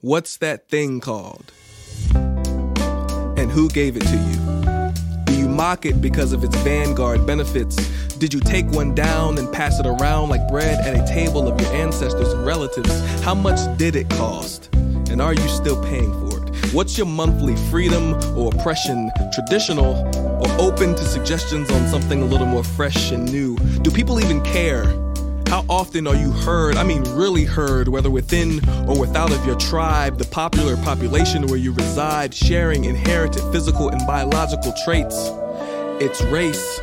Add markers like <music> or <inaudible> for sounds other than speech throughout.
What's that thing called? And who gave it to you? Do you mock it because of its vanguard benefits? Did you take one down and pass it around like bread at a table of your ancestors and relatives? How much did it cost? And are you still paying for it? What's your monthly freedom or oppression, traditional or open to suggestions on something a little more fresh and new? Do people even care? How often are you heard, I mean really heard, whether within or without of your tribe, the popular population where you reside, sharing inherited physical and biological traits? It's race.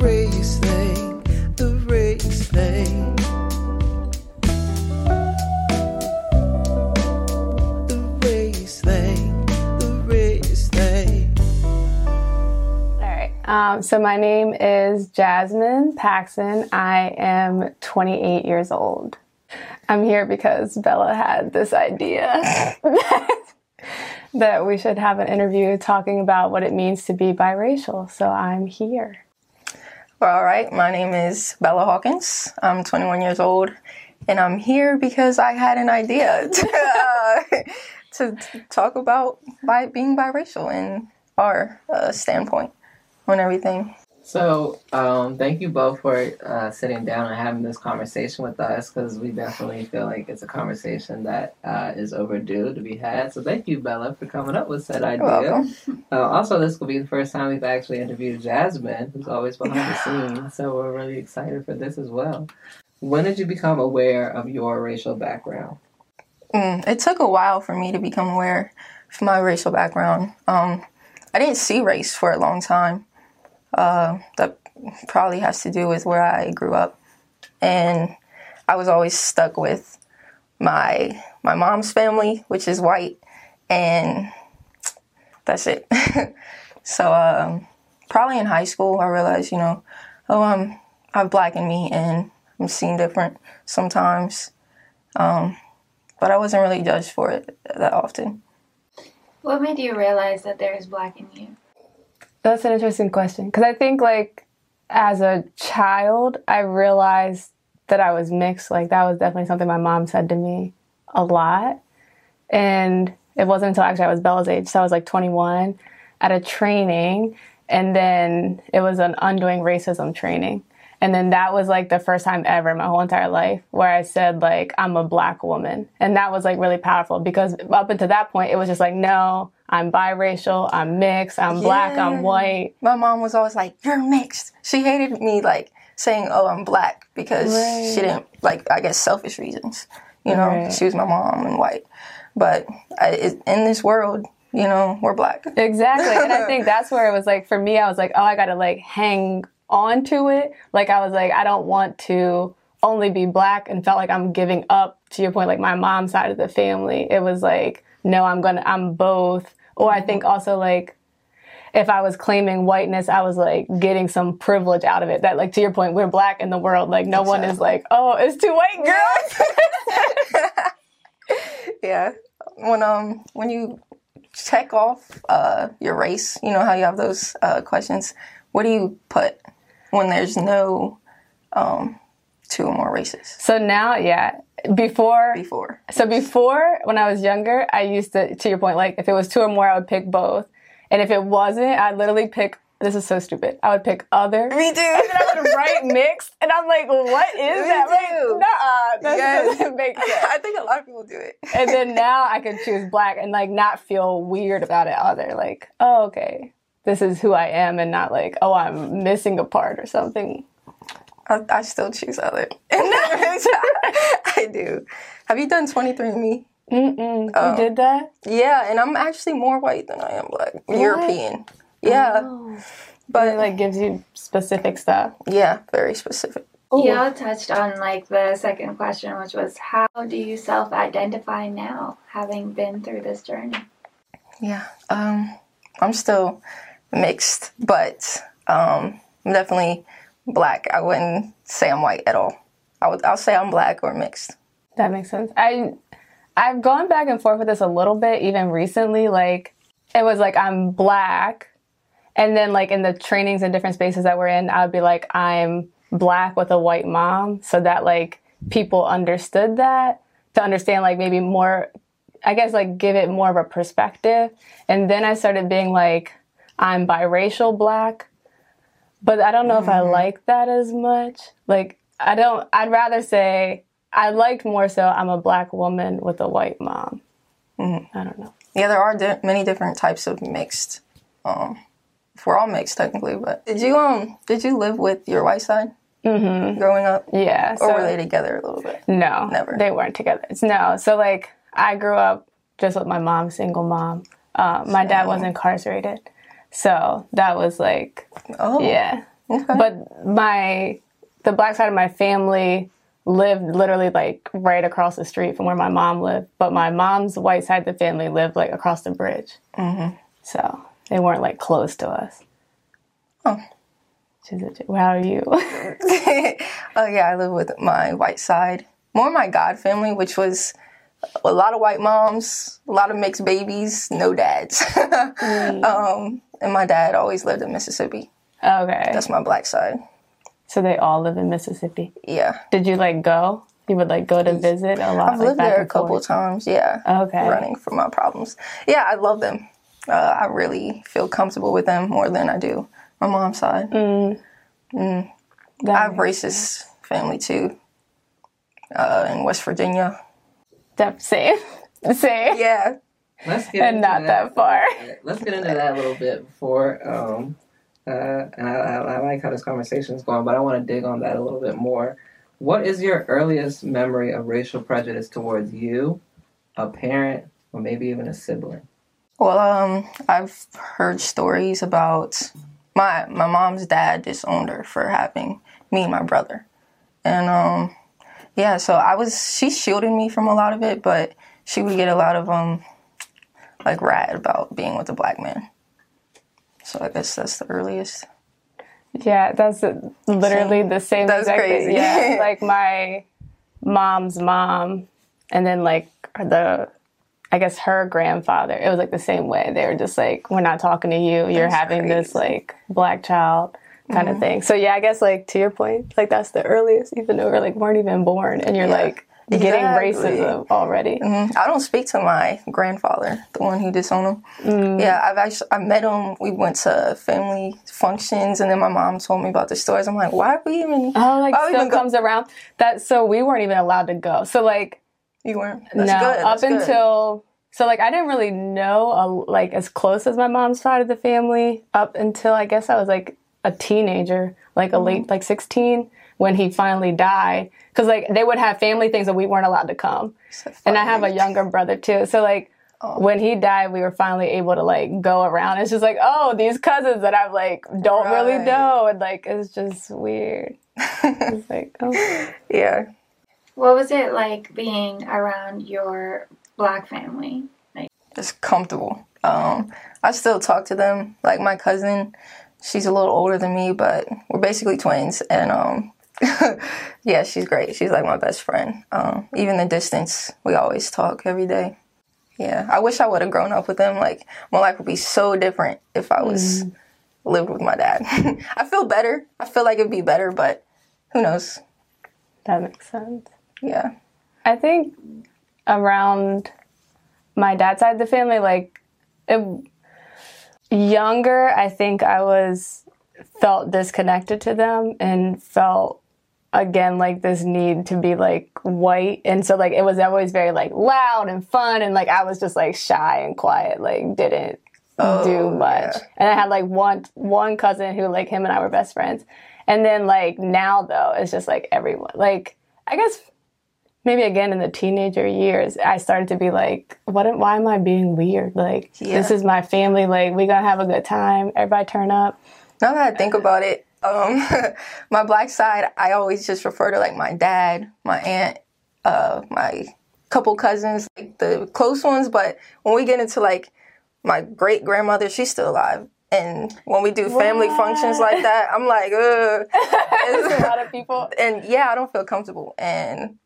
race So my name is Jazmine Paxon. I am 28 years old. I'm here because Bella had this idea <laughs> that we should have an interview talking about what it means to be biracial. So I'm here. Well, all right. My name is Bella Hawkins. I'm 21 years old, and I'm here because I had an idea <laughs> to, uh, <laughs> to, talk about bi- being biracial and our uh, standpoint on everything. So, um, thank you both for uh, sitting down and having this conversation with us because we definitely feel like it's a conversation that uh, is overdue to be had. So, thank you, Bella, for coming up with said idea. Uh, also, this will be the first time we've actually interviewed Jazmine, who's always behind the <laughs> scenes. So, we're really excited for this as well. When did you become aware of your racial background? Mm, it took a while for me to become aware of my racial background. Um, I didn't see race for a long time. Uh, that probably has to do with where I grew up, and I was always stuck with my my mom's family, which is white, and that's it. <laughs> so um, probably in high school, I realized, you know, oh, I'm I have black in me, and I'm seen different sometimes. Um, but I wasn't really judged for it that often. What made you realize that there is black in you? That's an interesting question because I think like as a child, I realized that I was mixed. Like that was definitely something my mom said to me a lot, and it wasn't until actually I was Bella's age, so I was like 21 at a training, and then it was an undoing racism training. And then that was like the first time ever in my whole entire life where I said like I'm a black woman. And that was like really powerful because up until that point it was just like no, I'm biracial, I'm mixed, I'm black, I'm white. My mom was always like, "You're mixed." She hated me like saying, "Oh, I'm black," because Right. she didn't like, I guess, selfish reasons. You know, Right. she was my mom and white. But I, it, in this world, you know, we're black. Exactly. And I <laughs> think that's where it was like for me, I was like, oh, I gotta like hang on to it. Like I was like, I don't want to only be black and felt like I'm giving up to your point, like my mom's side of the family. It was like, no, I'm gonna I'm both. Or I think also like if I was claiming whiteness, I was like getting some privilege out of it. That like to your point, we're black in the world. Like no one is like, oh, it's two white girls. <laughs> yeah. When um when you check off uh your race, you know how you have those uh questions. What do you put when there's no um two or more races so now, yeah. Before before? So before, when I was younger, I used to, to your point, like if it was two or more, I would pick both. And if it wasn't, I'd literally pick, this is so stupid. I would pick other. Me too. And then I would write mixed. And I'm like, what is Me that? too. Like, nah, that Yes. doesn't <laughs> make <laughs> sense. I think a lot of people do it. and then <laughs> now I can choose black and like not feel weird about it either. Like, oh, okay. This is who I am and not like, oh, I'm missing a part or something. I, I still choose other. <laughs> I do. Have you done 23andMe? Mm-mm. Oh. You did that? Yeah, and I'm actually more white than I am black. European. Yeah. But It like gives you specific stuff. yeah, very specific. You all touched on like the second question, which was how do you self-identify now, having been through this journey? Yeah. Um, I'm still mixed, but um, I'm definitely black. I wouldn't say I'm white at all. I would. I'll say I'm black or mixed. That makes sense. I I've gone back and forth with this a little bit even recently like it was like I'm black and then like in the trainings and different spaces that we're in I would be like I'm black with a white mom so that like people understood that to understand like maybe more I guess like give it more of a perspective. And then I started being like, I'm biracial black, but I don't know if I like that as much. Like, I don't, I'd rather say I liked more so I'm a black woman with a white mom. I don't know. Yeah, there are di- many different types of mixed. Um, we're all mixed technically, but did you um did you live with your white side mm-hmm. growing up, Yeah. or were they together a little bit? No, Never. They weren't together. It's, No. So like I grew up just with my mom, single mom. Uh, my dad was incarcerated, so that was like Oh, yeah. Okay. But my the black side of my family lived literally like right across the street from where my mom lived. But my mom's white side of the family lived like across the bridge. Mm-hmm. So they weren't like close to us. Oh. How are you? <laughs> oh yeah, I live with my white side, more my God family, which was a lot of white moms, a lot of mixed babies, no dads. <laughs> um, and my dad always lived in Mississippi. okay. That's my black side. So they all live in Mississippi. Yeah, Did you like go? You would like go to visit a lot. I've like, lived there a couple forth? times. Yeah, Okay. running from my problems. Yeah, I love them. Uh, I really feel comfortable with them more than I do my mom's side. Mm. Mm. I have racist family too. Uh, in West Virginia. Def- same, <laughs> same, Yeah, Let's get and into not that far. Let's get into that a little bit before. Um, uh, and I, I, I like how this conversation is going, but I want to dig on that a little bit more. What is your earliest memory of racial prejudice towards you, a parent, or maybe even a sibling? Well, um, I've heard stories about my my mom's dad disowned her for having me and my brother, and um, yeah. So I was she shielded me from a lot of it, but she would get a lot of um, like rad about being with a black man. So I guess that's the earliest. Yeah, that's literally the same. That's exact thing. Yeah, <laughs> like my mom's mom, and then like the, I guess her grandfather. It was like the same way. They were just like, "We're not talking to you. You're That's having this like black child." Kind Mm-hmm. of thing. So yeah, I guess like to your point, like that's the earliest, even though we're like weren't even born, and you're Yeah, like getting exactly. racism already. Mhm. I don't speak to my grandfather, the one who disowned him. Yeah, I've actually I met him. We went to family functions, and then my mom told me about the stories. I'm like, why are we even? Oh, like still even go- comes around. That so we weren't even allowed to go. So like You weren't. That's no, good. up good. until so like I didn't really know a, like as close as my mom's side of the family up until I guess I was like a teenager, like a Mm-hmm. late like 16 when he finally died cuz like they would have family things that we weren't allowed to come. And I have a younger brother too. So like Oh. when he died, we were finally able to like go around. It's just like, oh, these cousins that I've like don't really know, and like it's just weird. <laughs> it's like, oh, yeah. What was it like being around your black family? Like just comfortable. Um, I still talk to them. Like my cousin, she's a little older than me, but we're basically twins. And um, <laughs> yeah, she's great. She's like my best friend. Um, even the distance, we always talk every day. Yeah, I wish I would have grown up with them. Like my life would be so different if I was lived with my dad. <laughs> I feel better. I feel like it'd be better, but who knows? that makes sense. Yeah. I think around my dad's side of the family, like it, younger, I think I was felt disconnected to them and felt again like this need to be like white and so like it was always very like loud and fun and like I was just like shy and quiet like didn't oh, do much yeah. and I had like one one cousin who like him and I were best friends and then like now though it's just like everyone like I guess maybe again in the teenager years, I started to be like, what? am- Why am I being weird? Like, Yeah. this is my family. Like, we gonna have a good time. Everybody turn up. Now that I think about it, um, <laughs> my black side, I always just refer to like my dad, my aunt, uh, my couple cousins, like the close ones. But when we get into like my great grandmother, she's still alive. And when we do family functions like that, I'm like, ugh. There's <laughs> a lot of <laughs> people. and yeah, I don't feel comfortable. And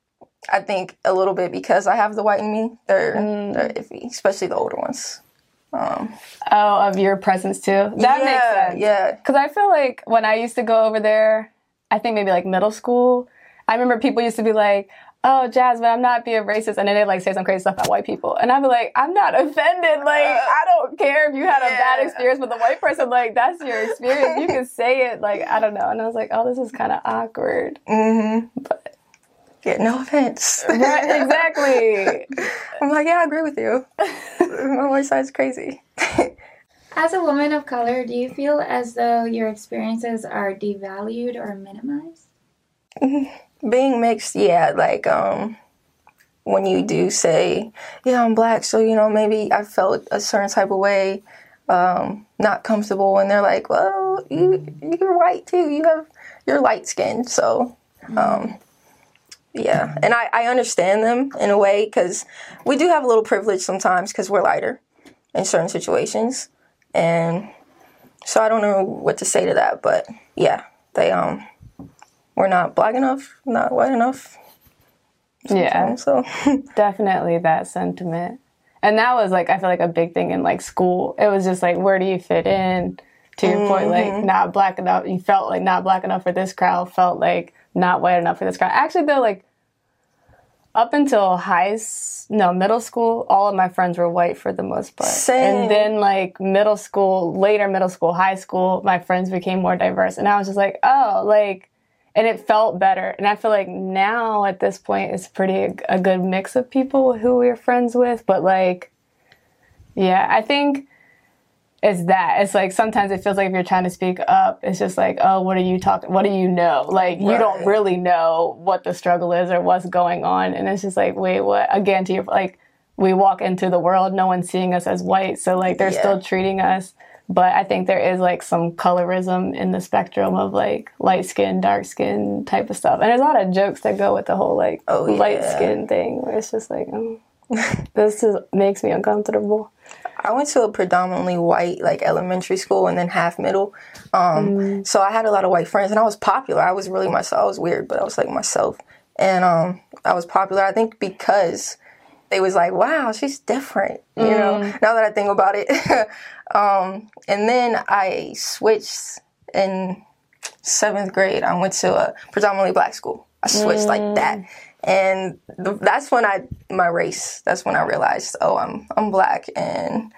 I think a little bit because I have the white in me, they're they're iffy, especially the older ones. Um, Oh, of your presence too. That yeah, makes sense. Yeah, Because I feel like when I used to go over there, I think maybe like middle school. I remember people used to be like, "Oh, Jazmine, I'm not being racist," and then they like say some crazy stuff about white people, and I'd be like, "I'm not offended. Like, I don't care if you had a bad experience with a white person. Like, that's your experience. You can <laughs> say it. Like, I don't know." And I was like, "Oh, this is kind of awkward." Yeah, no offense. Right? Exactly. <laughs> I'm like, yeah, I agree with you. <laughs> My white side's crazy. <laughs> As a woman of color, do you feel as though your experiences are devalued or minimized? Being mixed, yeah, like um when you do say, Yeah, I'm black, so you know, maybe I felt a certain type of way, um, not comfortable and they're like, Well, you you're white too, you have you're light skinned, so um yeah, and I, I understand them in a way because we do have a little privilege sometimes because we're lighter in certain situations, and so I don't know what to say to that. But yeah, they um, we're not black enough, not white enough. Yeah. So <laughs> definitely that sentiment and that was like i feel like a big thing in like school it was just like where do you fit in to your point like not black enough you felt like not black enough for this crowd felt like not white enough for this crowd actually though like up until high no middle school all of my friends were white for the most part Same. and then like middle school later middle school high school my friends became more diverse and i was just like oh like and it felt better. And I feel like now at this point it's pretty a good mix of people who we're friends with. But like, yeah, I think it's that. It's like sometimes it feels like if you're trying to speak up, it's just like, oh, what are you talking? What do you know? Like you don't really know what the struggle is or what's going on. And it's just like, wait, what? Again, to your like, we walk into the world, no one's seeing us as white, so like they're Yeah. still treating us. But I think there is like some colorism in the spectrum of like light skin, dark skin type of stuff. And there's a lot of jokes that go with the whole like Oh, light skin thing where it's just like, oh, this is, makes me uncomfortable. I went to a predominantly white like elementary school and then half middle. Um, So I had a lot of white friends and I was popular. I was really myself. I was weird, but I was like myself. And um, I was popular, I think, because they was like, wow, she's different, you know, now that I think about it. <laughs> um, and then I switched in seventh grade. I went to a predominantly black school. I switched like that. And th- that's when I, my race, that's when I realized, oh, I'm, I'm black and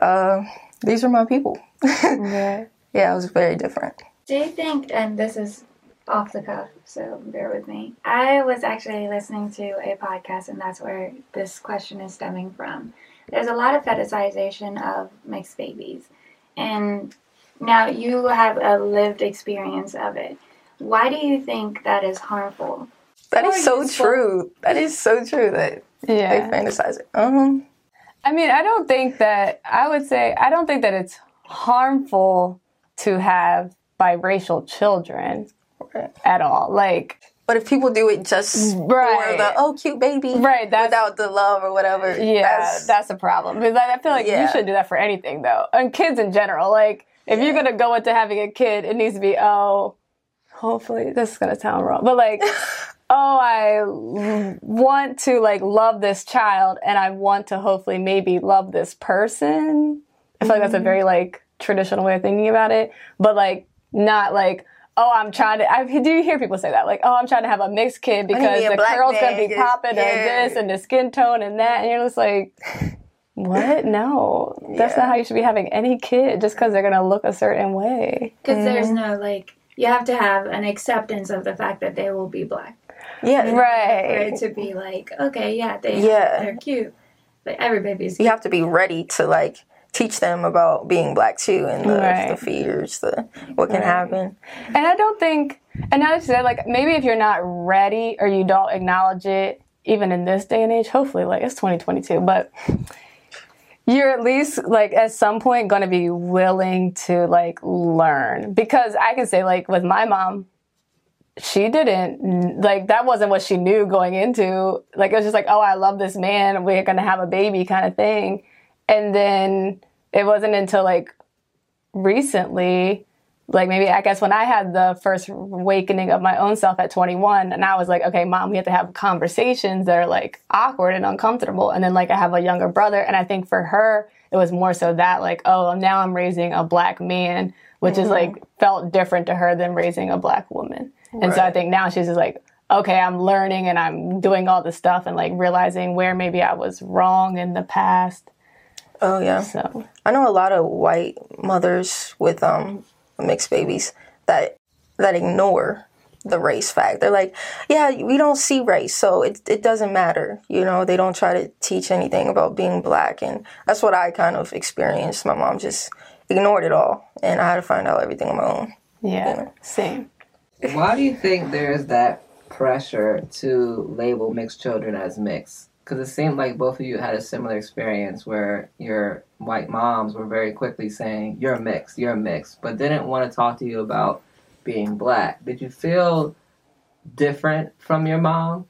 uh, these are my people. Yeah. <laughs> Yeah, it was very different. Do you think, and this is off the cuff, so bear with me. I was actually listening to a podcast, and that's where this question is stemming from. There's a lot of fetishization of mixed babies, and now you have a lived experience of it. Why do you think that is harmful? That is so useful. true. That is so true that they fantasize it. Um, I mean, I don't think that, I would say, I don't think that it's harmful to have biracial children Right. at all. Like, but if people do it just Right. for the oh cute baby, Right, that's- without the love or whatever, Yeah, that's, a problem. Because I I feel like you shouldn't do that for anything, though. And kids in general. Like, if you're going to go into having a kid, it needs to be, oh, hopefully, this is going to sound wrong, but like, <laughs> oh, I want to, like, love this child and I want to hopefully maybe love this person. I feel like that's a very, mm-hmm. like, traditional way of thinking about it. But, like, not like, oh, I'm trying to. I do you hear people say that, like, oh, I'm trying to have a mixed kid because the curl's gonna be popping yeah. and this and the skin tone and that, and you're just like, what? No, that's Yeah. not how you should be having any kid just because they're gonna look a certain way. Because there's mm-hmm. no, like, you have to have an acceptance of the fact that they will be black. Yeah, <laughs> For Right. to be like, okay, yeah, they, Yeah. they're cute. But every baby's You have to be ready to like teach them about being black too and the, Right. the fears, the what can happen. And I don't think, and now that you said, like, maybe if you're not ready or you don't acknowledge it, even in this day and age, hopefully, like, it's 2022, but you're at least, like, at some point going to be willing to, like, learn. Because I can say, like, with my mom, she didn't, like, that wasn't what she knew going into. Like, it was just like, oh, I love this man, we're to have a baby kind of thing. And then it wasn't until, like, recently like maybe I guess when I had the first awakening of my own self at 21 and I was like, okay, mom, we have to have conversations that are like awkward and uncomfortable. And then like I have a younger brother and I think for her, it was more so that like, oh, now I'm raising a black man, which is mm-hmm. like felt different to her than raising a black woman. And so I think now she's just like, okay, I'm learning and I'm doing all this stuff and like realizing where maybe I was wrong in the past. Oh yeah. So I know a lot of white mothers with um mixed babies that that ignore the race fact. They're like, yeah, we don't see race, so it it doesn't matter. You know, they don't try to teach anything about being black, and that's what I kind of experienced. My mom just ignored it all, and I had to find out everything on my own. yeah, same. Why do you think there's that pressure to label mixed children as mixed? Because it seemed like both of you had a similar experience where your white moms were very quickly saying, You're a mixed, you're a mixed, but didn't want to talk to you about being black. Did you feel different from your mom?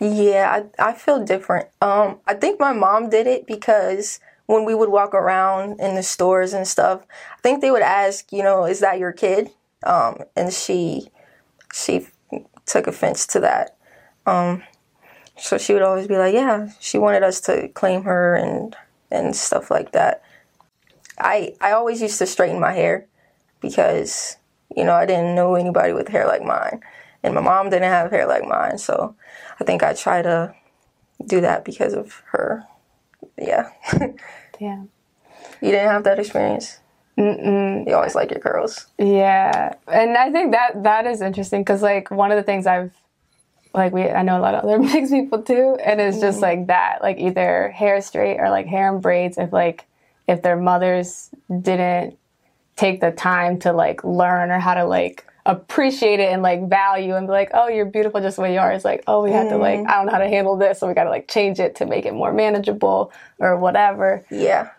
Yeah, I, I feel different. Um, I think my mom did it because when we would walk around in the stores and stuff, I think they would ask, you know, is that your kid? Um, and she she took offense to that. Um, so she would always be like, yeah, she wanted us to claim her and and stuff like that. I I always used to straighten my hair because you know I didn't know anybody with hair like mine, and my mom didn't have hair like mine, so I think I try to do that because of her. Yeah, <laughs> Yeah. you didn't have that experience. Mm-mm. You always like your curls. Yeah, and I think that that is interesting because like one of the things I've like we I know a lot of other <laughs> mixed people too, and it's just mm-hmm. like that like either hair straight or like hair and braids. If like if their mothers didn't take the time to like learn or how to like appreciate it and like value and be like, oh, you're beautiful just the way you are. It's like, oh, we have to like mm-hmm. I don't know how to handle this, so we got to like change it to make it more manageable or whatever. Yeah,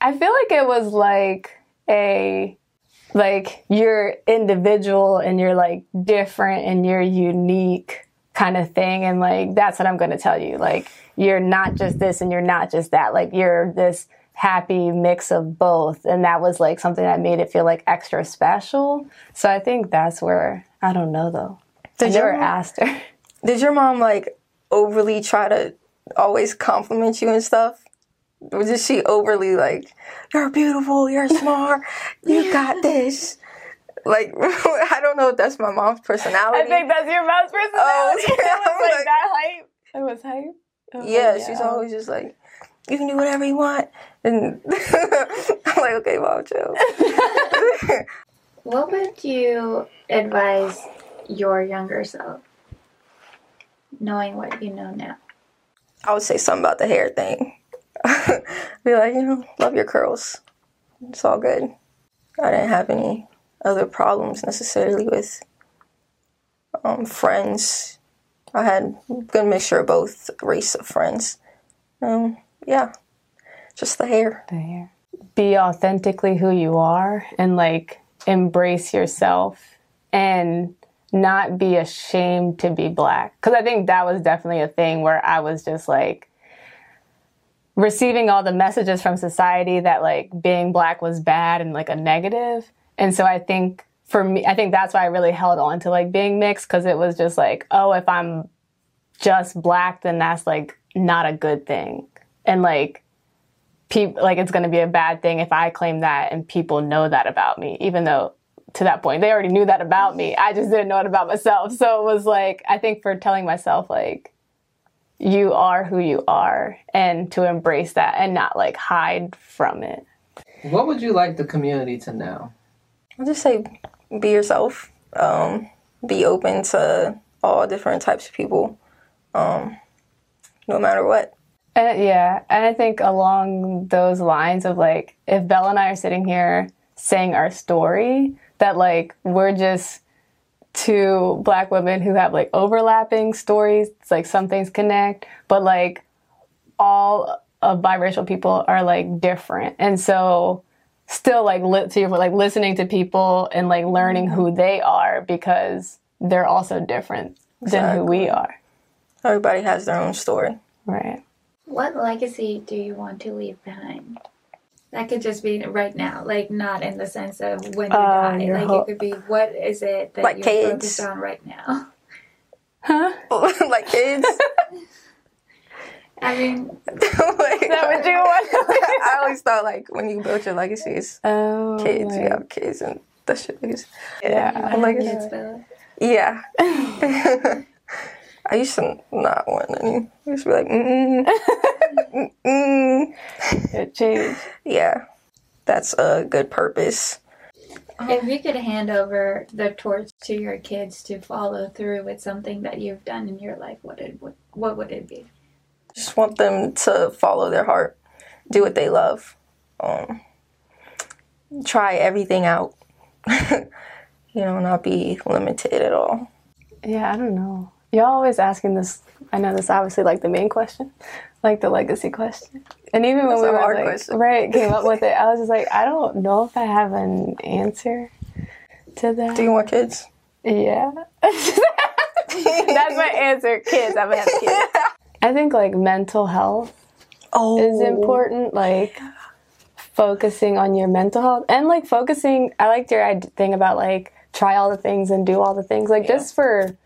I feel like it was like a like you're individual and you're like different and you're unique kind of thing. And like that's what I'm going to tell you. Like you're not just this and you're not just that. Like you're this happy mix of both. And that was like something that made it feel like extra special. So I think that's where I don't know though. Did your never mom- asked her. Did your mom like overly try to always compliment you and stuff? Or did she overly like, you're beautiful, you're <laughs> smart, you got this? Like, <laughs> I don't know if that's my mom's personality. I think that's your mom's oh, <laughs> personality Oh, it was like like- that hype it was hype Oh, yeah, she's always just like, you can do whatever you want. And I'm like, okay, mom, chill. What would you advise your younger self, knowing what you know now? I would say something about the hair thing. <laughs> Be like, you know, love your curls. It's all good. I didn't have any other problems necessarily with um, friends. I had a good mixture of both race of friends. Um, yeah, just the hair. The hair. Be authentically who you are and like embrace yourself and not be ashamed to be black. Because I think that was definitely a thing where I was just like receiving all the messages from society that like being black was bad and like a negative. And so I think for me, I think that's why I really held on to like being mixed because it was just like, oh, if I'm just black, then that's like not a good thing. And like, people like it's going to be a bad thing if I claim that and people know that about me, even though to that point they already knew that about me. I just didn't know it about myself. So it was like I think for telling myself like you are who you are and to embrace that and not like hide from it. What would you like the community to know? I'll just say be yourself. Um, be open to all different types of people, um, no matter what. And yeah, and I think along those lines of like, if Bella and I are sitting here saying our story, that like we're just two black women who have like overlapping stories. It's like some things connect, but like all of biracial people are like different, and so still like li- to your, like listening to people and like learning who mm-hmm. they are because they're also different than who we are. Everybody has their own story. Right. What legacy do you want to leave behind? That could just be right now, like not in the sense of when you Uh, die. your Like whole- it could be what is it that Like you're kids. focused on right now? Huh? <laughs> like kids. <laughs> I mean, <laughs> like, that what you want? I always thought like when you build your legacies, Oh, kids. You have kids and that shit is. Yeah. I'm like, kids, Bella. Yeah. I used to not want any. I used to be like, mm, mm, mm. It changed. yeah, that's a good purpose. If you could hand over the torch to your kids to follow through with something that you've done in your life, what it what, what would it be? Just want them to follow their heart, do what they love, um, try everything out. <laughs> you know, not be limited at all. Yeah, I don't know. Y'all always asking this. I know this obviously like the main question, <laughs> like the legacy question. And even when That's we were like, question. right came up with it, I was just like, I don't know if I have an answer to that. Do you want kids? Yeah. <laughs> That's my answer. Kids. I'm gonna have kids. <laughs> I think like mental health Oh, is important. Like focusing on your mental health and like focusing. I liked your thing about like try all the things and do all the things. Like just for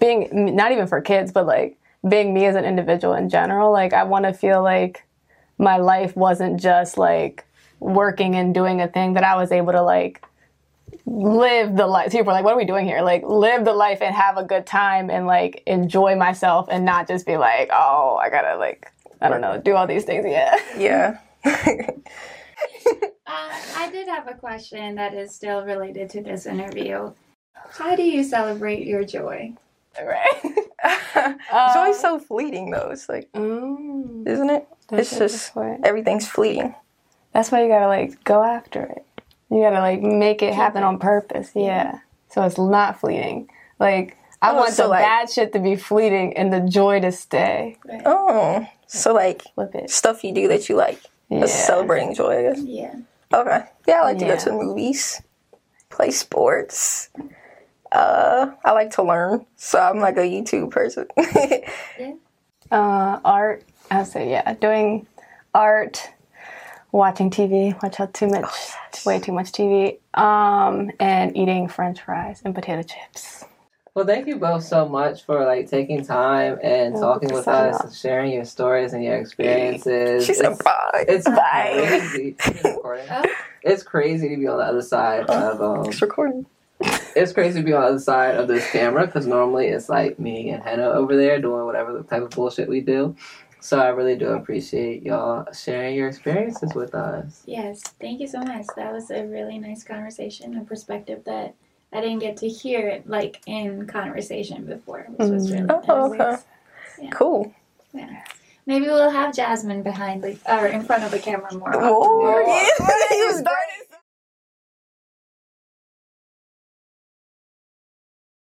being not even for kids, but like being me as an individual in general. Like I want to feel like my life wasn't just like working and doing a thing that I was able to like live the life. People are like, what are we doing here? Like, live the life and have a good time and like enjoy myself and not just be like, oh, I gotta like, I don't know, do all these things. <laughs> Yeah. Yeah. <laughs> Uh, I did have a question that is still related to this interview. How do you celebrate your joy? Right. <laughs> Joy's so fleeting, though. It's like, Mm, isn't it? It's just point. everything's fleeting. That's why you gotta like go after it. You gotta like make it happen on purpose. Yeah. So it's not fleeting. Like, I Oh, want so, the like- bad shit to be fleeting and the joy to stay. Oh, so like Flip it. stuff you do that you like. Yeah. Just celebrating joy, I guess. Yeah. Okay. Yeah, I like to Yeah. go to the movies, play sports. Uh, I like to learn, so I'm like a YouTube person. <laughs> Uh, art. I would say yeah, doing art, watching TV. Watch out too much, way too much TV. Um, and eating French fries and potato chips. Well, thank you both so much for like taking time and Oh, talking with sign us and sharing your stories and your experiences. she said It's- bye. It's Bye. crazy. It's. Oh. <laughs> It's crazy to be on the other side of um. It's recording. It's crazy to be on the other side of this camera because normally it's like me and Heena over there doing whatever the type of bullshit we do. So I really do appreciate y'all sharing your experiences with us. Yes. Thank you so much. That was a really nice conversation, a perspective that I didn't get to hear it like in conversation before, which was really Oh, nice. okay. Yeah. Cool. Yeah. Maybe we'll have Jazmine behind the or in front of the camera more. Oh, often. Oh, yeah. <laughs> he was starting